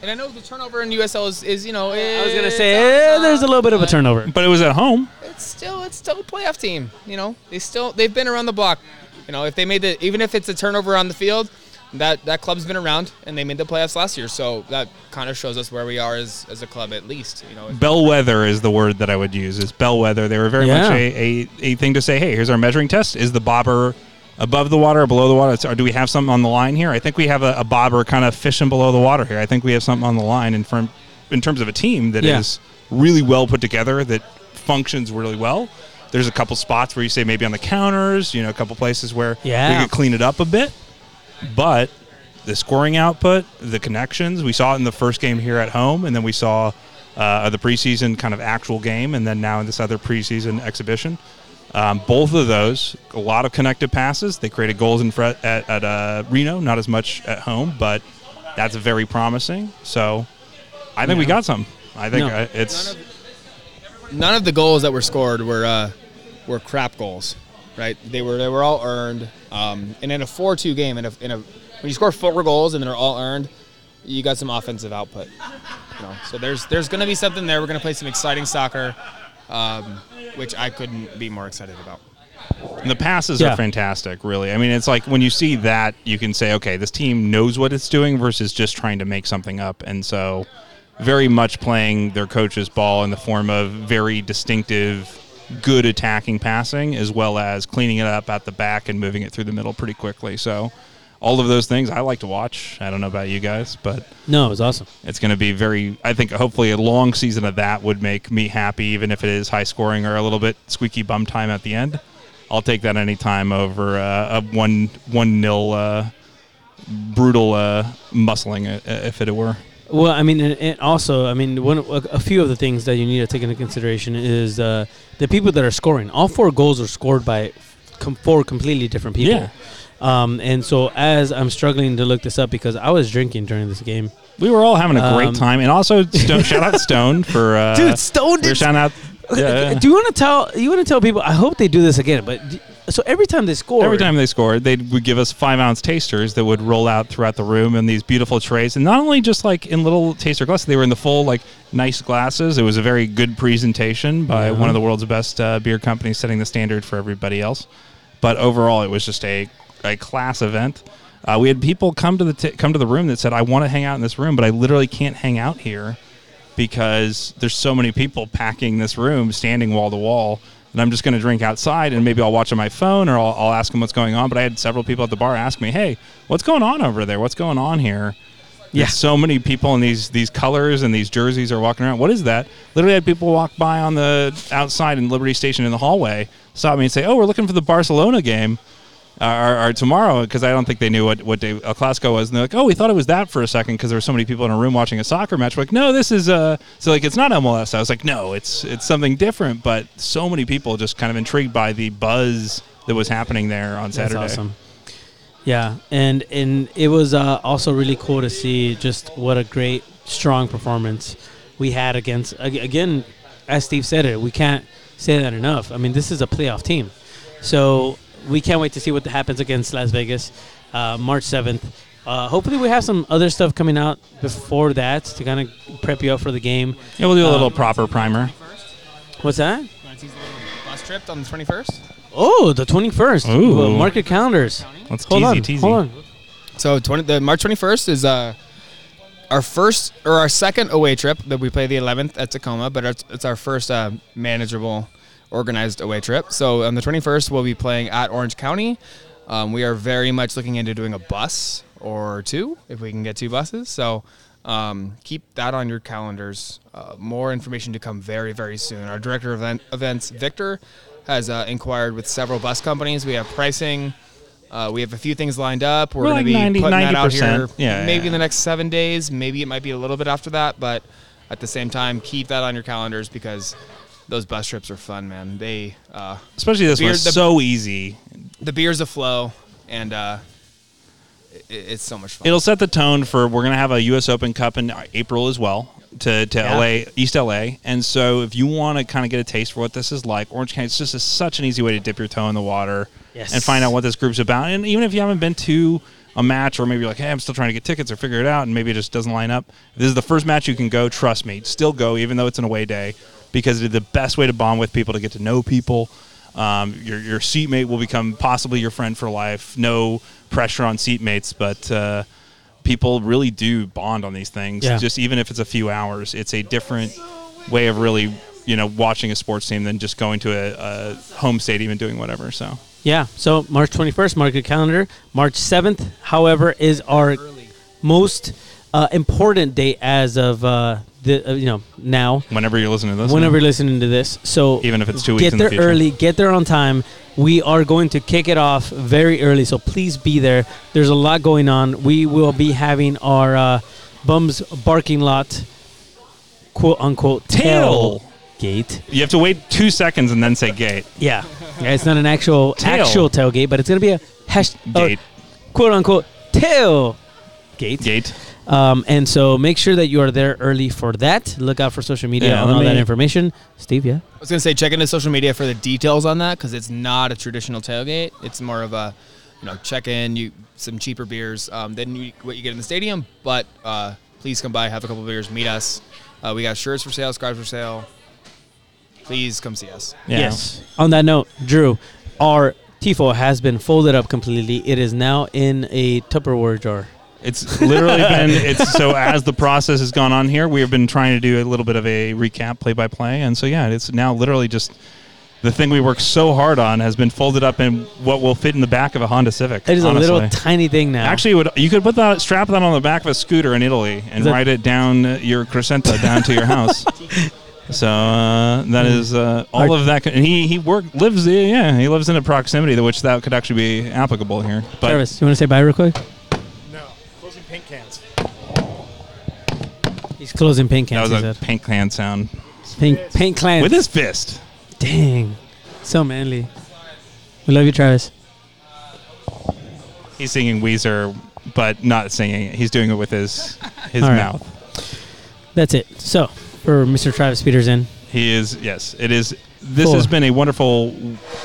[SPEAKER 5] And I know the turnover in USL is, is you know,
[SPEAKER 2] I was gonna say
[SPEAKER 5] on
[SPEAKER 2] eh, there's a little bit of a turnover.
[SPEAKER 1] but it was at home.
[SPEAKER 5] It's still it's still a playoff team. You know, they still they've been around the block. You know, if they made the even if it's a turnover on the field, that that club's been around and they made the playoffs last year. So that kind of shows us where we are as, as a club at least. You know,
[SPEAKER 1] Bellwether is the word that I would use. Is bellwether. They were very
[SPEAKER 2] Yeah.
[SPEAKER 1] much a, a, a thing to say. Hey, here's our measuring test. Is the bobber above the water or below the water? Or do we have something on the line here? I think we have a, a bobber kind of fishing below the water here. I think we have something on the line in from in terms of a team that is
[SPEAKER 2] Yeah.
[SPEAKER 1] really well put together that functions really well. There's a couple spots where you say maybe on the counters, you know, a couple places where
[SPEAKER 2] Yeah.
[SPEAKER 1] we could clean it up a bit. But the scoring output, the connections, we saw it in the first game here at home, and then we saw uh, the preseason kind of actual game, and then now in this other preseason exhibition. Um, both of those, a lot of connected passes. They created goals in front at, at uh, Reno, not as much at home, but that's very promising. So I think we got some. I think
[SPEAKER 2] No.
[SPEAKER 1] uh, it's
[SPEAKER 5] none of the goals that were scored were uh, were crap goals, right? They were they were all earned. Um, and in a four-two game, in a, in a when you score four goals and they're all earned, you got some offensive output. You know, so there's there's going to be something there. We're going to play some exciting soccer, um, which I couldn't be more excited about.
[SPEAKER 1] And the passes
[SPEAKER 2] Yeah.
[SPEAKER 1] are fantastic, really. I mean, it's like when you see that, you can say, okay, this team knows what it's doing versus just trying to make something up. And so, very much playing their coach's ball in the form of very distinctive, good attacking passing, as well as cleaning it up at the back and moving it through the middle pretty quickly. So, all of those things I like to watch. I don't know about you guys, but
[SPEAKER 2] No, it was awesome.
[SPEAKER 1] it's going to be very. I think hopefully a long season of that would make me happy, even if it is high scoring or a little bit squeaky bum time at the end. I'll take that any time over uh, a one one nil uh, brutal uh, muscling, uh, if it were.
[SPEAKER 2] Well, I mean, and, also, I mean, one a, a few of the things that you need to take into consideration is uh, the people that are scoring. All four goals are scored by com- four completely different people.
[SPEAKER 1] Yeah.
[SPEAKER 2] Um, and so, as I'm struggling to look this up because I was drinking during this game,
[SPEAKER 1] We were all having a great
[SPEAKER 2] Um,
[SPEAKER 1] time, and also Stone, shout out Stone for uh,
[SPEAKER 2] dude, Stone did.
[SPEAKER 1] shouting out. Yeah,
[SPEAKER 2] Do you want to tell? You want to tell people? I hope they do this again. But so every time they score,
[SPEAKER 1] Every time they scored, they would give us five ounce tasters that would roll out throughout the room in these beautiful trays, and not only just like in little taster glasses, they were in the full like nice glasses. It was a very good presentation by one of the world's best uh, beer companies, setting the standard for everybody else. But overall, it was just a a class event. Uh, we had people come to the t- come to the room that said, "I want to hang out in this room, but I literally can't hang out here because there's so many people packing this room, standing wall to wall." And I'm just going to drink outside, and maybe I'll watch on my phone, or I'll, I'll ask them what's going on. But I had several people at the bar ask me, "Hey, what's going on over there? What's going on here?"
[SPEAKER 2] Yeah.
[SPEAKER 1] So many people in these these colors and these jerseys are walking around. What is that? Literally had people walk by on the outside in Liberty Station in the hallway, stop me and say, "Oh, we're looking for the Barcelona game." Or, or tomorrow, because I don't think they knew what, what day El Clasico was. And they're like, oh, we thought it was that for a second because there were so many people in a room watching a soccer match. We're like, no, this is, uh, so like, it's not MLS. I was like, no, it's, it's something different. But so many people just kind of intrigued by the buzz that was happening there on
[SPEAKER 2] That's
[SPEAKER 1] Saturday.
[SPEAKER 2] awesome. Yeah, and and it was uh, also really cool to see just what a great strong performance we had against again, as Steve said it. We can't say that enough. I mean, this is a playoff team, so we can't wait to see what happens against Las Vegas, uh, March seventh. Uh, hopefully, we have some other stuff coming out before that to kind of prep you up for the game.
[SPEAKER 1] Yeah, we'll do a little
[SPEAKER 2] Um,
[SPEAKER 1] proper primer.
[SPEAKER 2] What's that?
[SPEAKER 5] Bus trip on the 21st.
[SPEAKER 2] Oh, the twenty first.
[SPEAKER 1] Ooh.
[SPEAKER 2] Mark your calendars.
[SPEAKER 1] Let's
[SPEAKER 2] Hold
[SPEAKER 1] teasy,
[SPEAKER 2] on,
[SPEAKER 1] teasy.
[SPEAKER 2] hold on.
[SPEAKER 5] So 20, the March 21st is uh, our first or our second away trip that we play the 11th at Tacoma, but it's, it's our first uh, manageable, organized away trip. So on the 21st, we'll be playing at Orange County. Um, we are very much looking into doing a bus or two if we can get two buses. So um, keep that on your calendars. Uh, more information to come very, very soon. Our director of event, events, Victor, has uh, inquired with several bus companies. We have pricing. Uh, we have a few things lined up. We're
[SPEAKER 1] We're
[SPEAKER 5] going to
[SPEAKER 1] like
[SPEAKER 5] be
[SPEAKER 1] 90
[SPEAKER 5] putting that out
[SPEAKER 1] 90%.
[SPEAKER 5] here
[SPEAKER 1] Yeah,
[SPEAKER 5] maybe
[SPEAKER 1] yeah.
[SPEAKER 5] in the next seven days. Maybe it might be a little bit after that, but at the same time, keep that on your calendars because those bus trips are fun, man. They uh,
[SPEAKER 1] Especially this
[SPEAKER 5] Beer-
[SPEAKER 1] one's
[SPEAKER 5] the-
[SPEAKER 1] so easy.
[SPEAKER 5] the beers a flow, and uh, it, it's so much fun.
[SPEAKER 1] It'll set the tone for we're going to have a U.S. Open Cup in April as well to, to
[SPEAKER 2] Yeah.
[SPEAKER 1] LA, East LA. And so if you want to kind of get a taste for what this is like, Orange County, it's just a, such an easy way to dip your toe in the water
[SPEAKER 2] Yes.
[SPEAKER 1] and find out what this group's about. And even if you haven't been to a match or maybe you're like, hey, I'm still trying to get tickets or figure it out and maybe it just doesn't line up, if this is the first match you can go, trust me, still go even though it's an away day because it's the best way to bond with people, to get to know people. Um, your, your seatmate will become possibly your friend for life. No pressure on seatmates, but uh, people really do bond on these things.
[SPEAKER 2] Yeah.
[SPEAKER 1] Just even if it's a few hours, it's a different way of really, you know, watching a sports team than just going to a, a home stadium and doing whatever. So
[SPEAKER 2] Yeah. So March 21st, mark your calendar. March 7th, however, is our most uh, important date as of uh, the uh, you know now.
[SPEAKER 1] whenever you're listening to this,
[SPEAKER 2] Whenever you're listening to this, so
[SPEAKER 1] Even if it's two weeks
[SPEAKER 2] get
[SPEAKER 1] in the
[SPEAKER 2] there
[SPEAKER 1] future.
[SPEAKER 2] early, get there on time. We are going to kick it off very early, so please be there. There's a lot going on. We will be having our uh, bums barking lot, quote unquote
[SPEAKER 1] Tail.
[SPEAKER 2] tailgate.
[SPEAKER 1] you have to wait two seconds and then say gate.
[SPEAKER 2] Yeah, yeah. It's not an actual
[SPEAKER 1] Tail.
[SPEAKER 2] actual tailgate, but it's gonna be a hash uh,
[SPEAKER 1] Gate.
[SPEAKER 2] quote unquote tail gate.
[SPEAKER 1] Gate.
[SPEAKER 2] Um, and so make sure that you are there early for that. Look out for social media
[SPEAKER 1] Yeah,
[SPEAKER 2] and
[SPEAKER 1] let
[SPEAKER 2] all that information. Steve, yeah.
[SPEAKER 5] I was gonna say check into social media for the details on that because it's not a traditional tailgate. It's more of a, you know, check in, you some cheaper beers um, than you, what you get in the stadium. But uh, please come by, have a couple of beers, meet us. Uh, we got shirts for sale, scarves for sale. Please come see us.
[SPEAKER 1] Yeah.
[SPEAKER 2] Yes. On that note, Drew, our tifo has been folded up completely. It is now in a Tupperware jar.
[SPEAKER 1] It's literally been it's so as the process has gone on here, we have been trying to do a little bit of a recap play by play. And so yeah, it's now literally just the thing we worked so hard on has been folded up in what will fit in the back of a Honda Civic.
[SPEAKER 2] It is
[SPEAKER 1] honestly.
[SPEAKER 2] a little tiny thing now.
[SPEAKER 1] Actually, would you could put that strap that on the back of a scooter in Italy and
[SPEAKER 2] that-
[SPEAKER 1] ride it down your Crescenta down to your house. So uh, that is uh, all of that. And he he work lives yeah he lives in a proximity to which that could actually be applicable here. But
[SPEAKER 2] Travis, you want to say bye real quick?
[SPEAKER 3] No, closing paint cans.
[SPEAKER 2] He's closing paint
[SPEAKER 1] that
[SPEAKER 2] cans.
[SPEAKER 1] was
[SPEAKER 2] he
[SPEAKER 1] a
[SPEAKER 2] said.
[SPEAKER 1] paint can sound
[SPEAKER 2] Paint, paint cans.
[SPEAKER 1] with his fist.
[SPEAKER 2] Dang. So manly. We love you, Travis.
[SPEAKER 1] He's singing Weezer, but not singing. He's doing it with his his
[SPEAKER 2] All right.
[SPEAKER 1] mouth.
[SPEAKER 2] That's it. So, for Mr. Travis Peterson,
[SPEAKER 1] He is yes. It is. This
[SPEAKER 2] Four.
[SPEAKER 1] has been a wonderful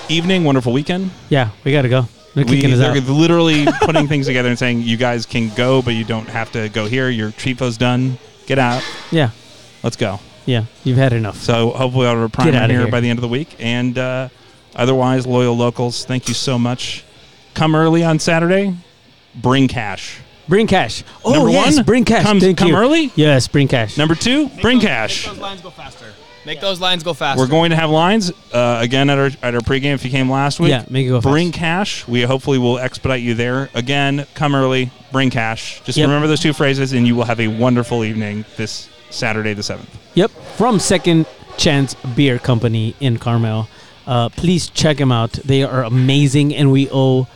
[SPEAKER 1] evening, wonderful weekend.
[SPEAKER 2] yeah, we got to go. They're
[SPEAKER 1] We,
[SPEAKER 2] kicking us
[SPEAKER 1] they're
[SPEAKER 2] out.
[SPEAKER 1] literally putting things together and saying you guys can go, but you don't have to go here. Your tifo's done. Get out.
[SPEAKER 2] Yeah,
[SPEAKER 1] Let's go.
[SPEAKER 2] yeah, you've had enough.
[SPEAKER 1] So hopefully I'll have a
[SPEAKER 2] Get
[SPEAKER 1] primer here,
[SPEAKER 2] here.
[SPEAKER 1] by the end of the week. And uh, otherwise, loyal locals, thank you so much. Come early on Saturday. Bring cash.
[SPEAKER 2] Bring cash. Oh,
[SPEAKER 1] Number
[SPEAKER 2] yes,
[SPEAKER 1] one,
[SPEAKER 2] bring cash.
[SPEAKER 1] come- come early?
[SPEAKER 2] Yes, bring cash.
[SPEAKER 1] Number two, bring cash.
[SPEAKER 5] Those lines go faster. Make those lines go faster.
[SPEAKER 1] We're going to have lines uh, again at our at our pregame. If you came last week,
[SPEAKER 2] Yeah, make it go
[SPEAKER 1] Bring
[SPEAKER 2] fast.
[SPEAKER 1] cash. We hopefully will expedite you there. Again, come early. Bring cash. Just
[SPEAKER 2] Yep.
[SPEAKER 1] remember those two phrases, and you will have a wonderful evening this Saturday the seventh.
[SPEAKER 2] Yep, from Second Chance Beer Company in Carmel. Uh, please check them out. They are amazing, and we owe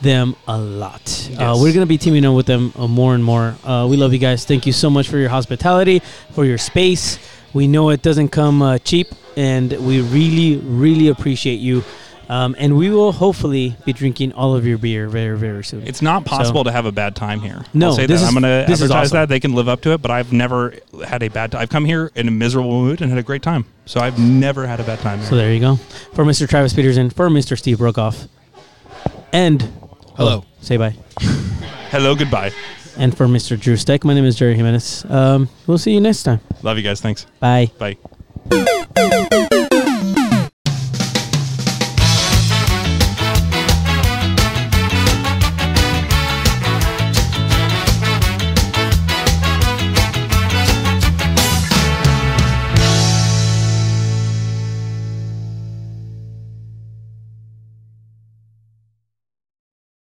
[SPEAKER 2] them a lot. Uh,
[SPEAKER 1] Yes.
[SPEAKER 2] we're gonna be teaming up with them uh, more and more. Uh, we love you guys. Thank you so much for your hospitality, for your space. We know it doesn't come uh, cheap, and we really, really appreciate you. Um, and we will hopefully be drinking all of your beer very, very soon.
[SPEAKER 1] It's not possible to have a bad time here.
[SPEAKER 2] No,
[SPEAKER 1] I'll say
[SPEAKER 2] this
[SPEAKER 1] that.
[SPEAKER 2] is-
[SPEAKER 1] I'm going to
[SPEAKER 2] this is
[SPEAKER 1] advertise
[SPEAKER 2] awesome.
[SPEAKER 1] that. They can live up to it, but I've never had a bad time. I've come here in a miserable mood and had a great time. So I've never had a bad time here.
[SPEAKER 2] So there you go. For Mr. Travis Peterson, for Mr. Steve Brokoff, and
[SPEAKER 5] Hello.
[SPEAKER 2] oh, say bye.
[SPEAKER 1] Hello, goodbye.
[SPEAKER 2] And for Mr. Drew Steck, my name is Jerry Jimenez. Um, we'll see you next time.
[SPEAKER 1] Love you guys. Thanks.
[SPEAKER 2] Bye.
[SPEAKER 1] Bye.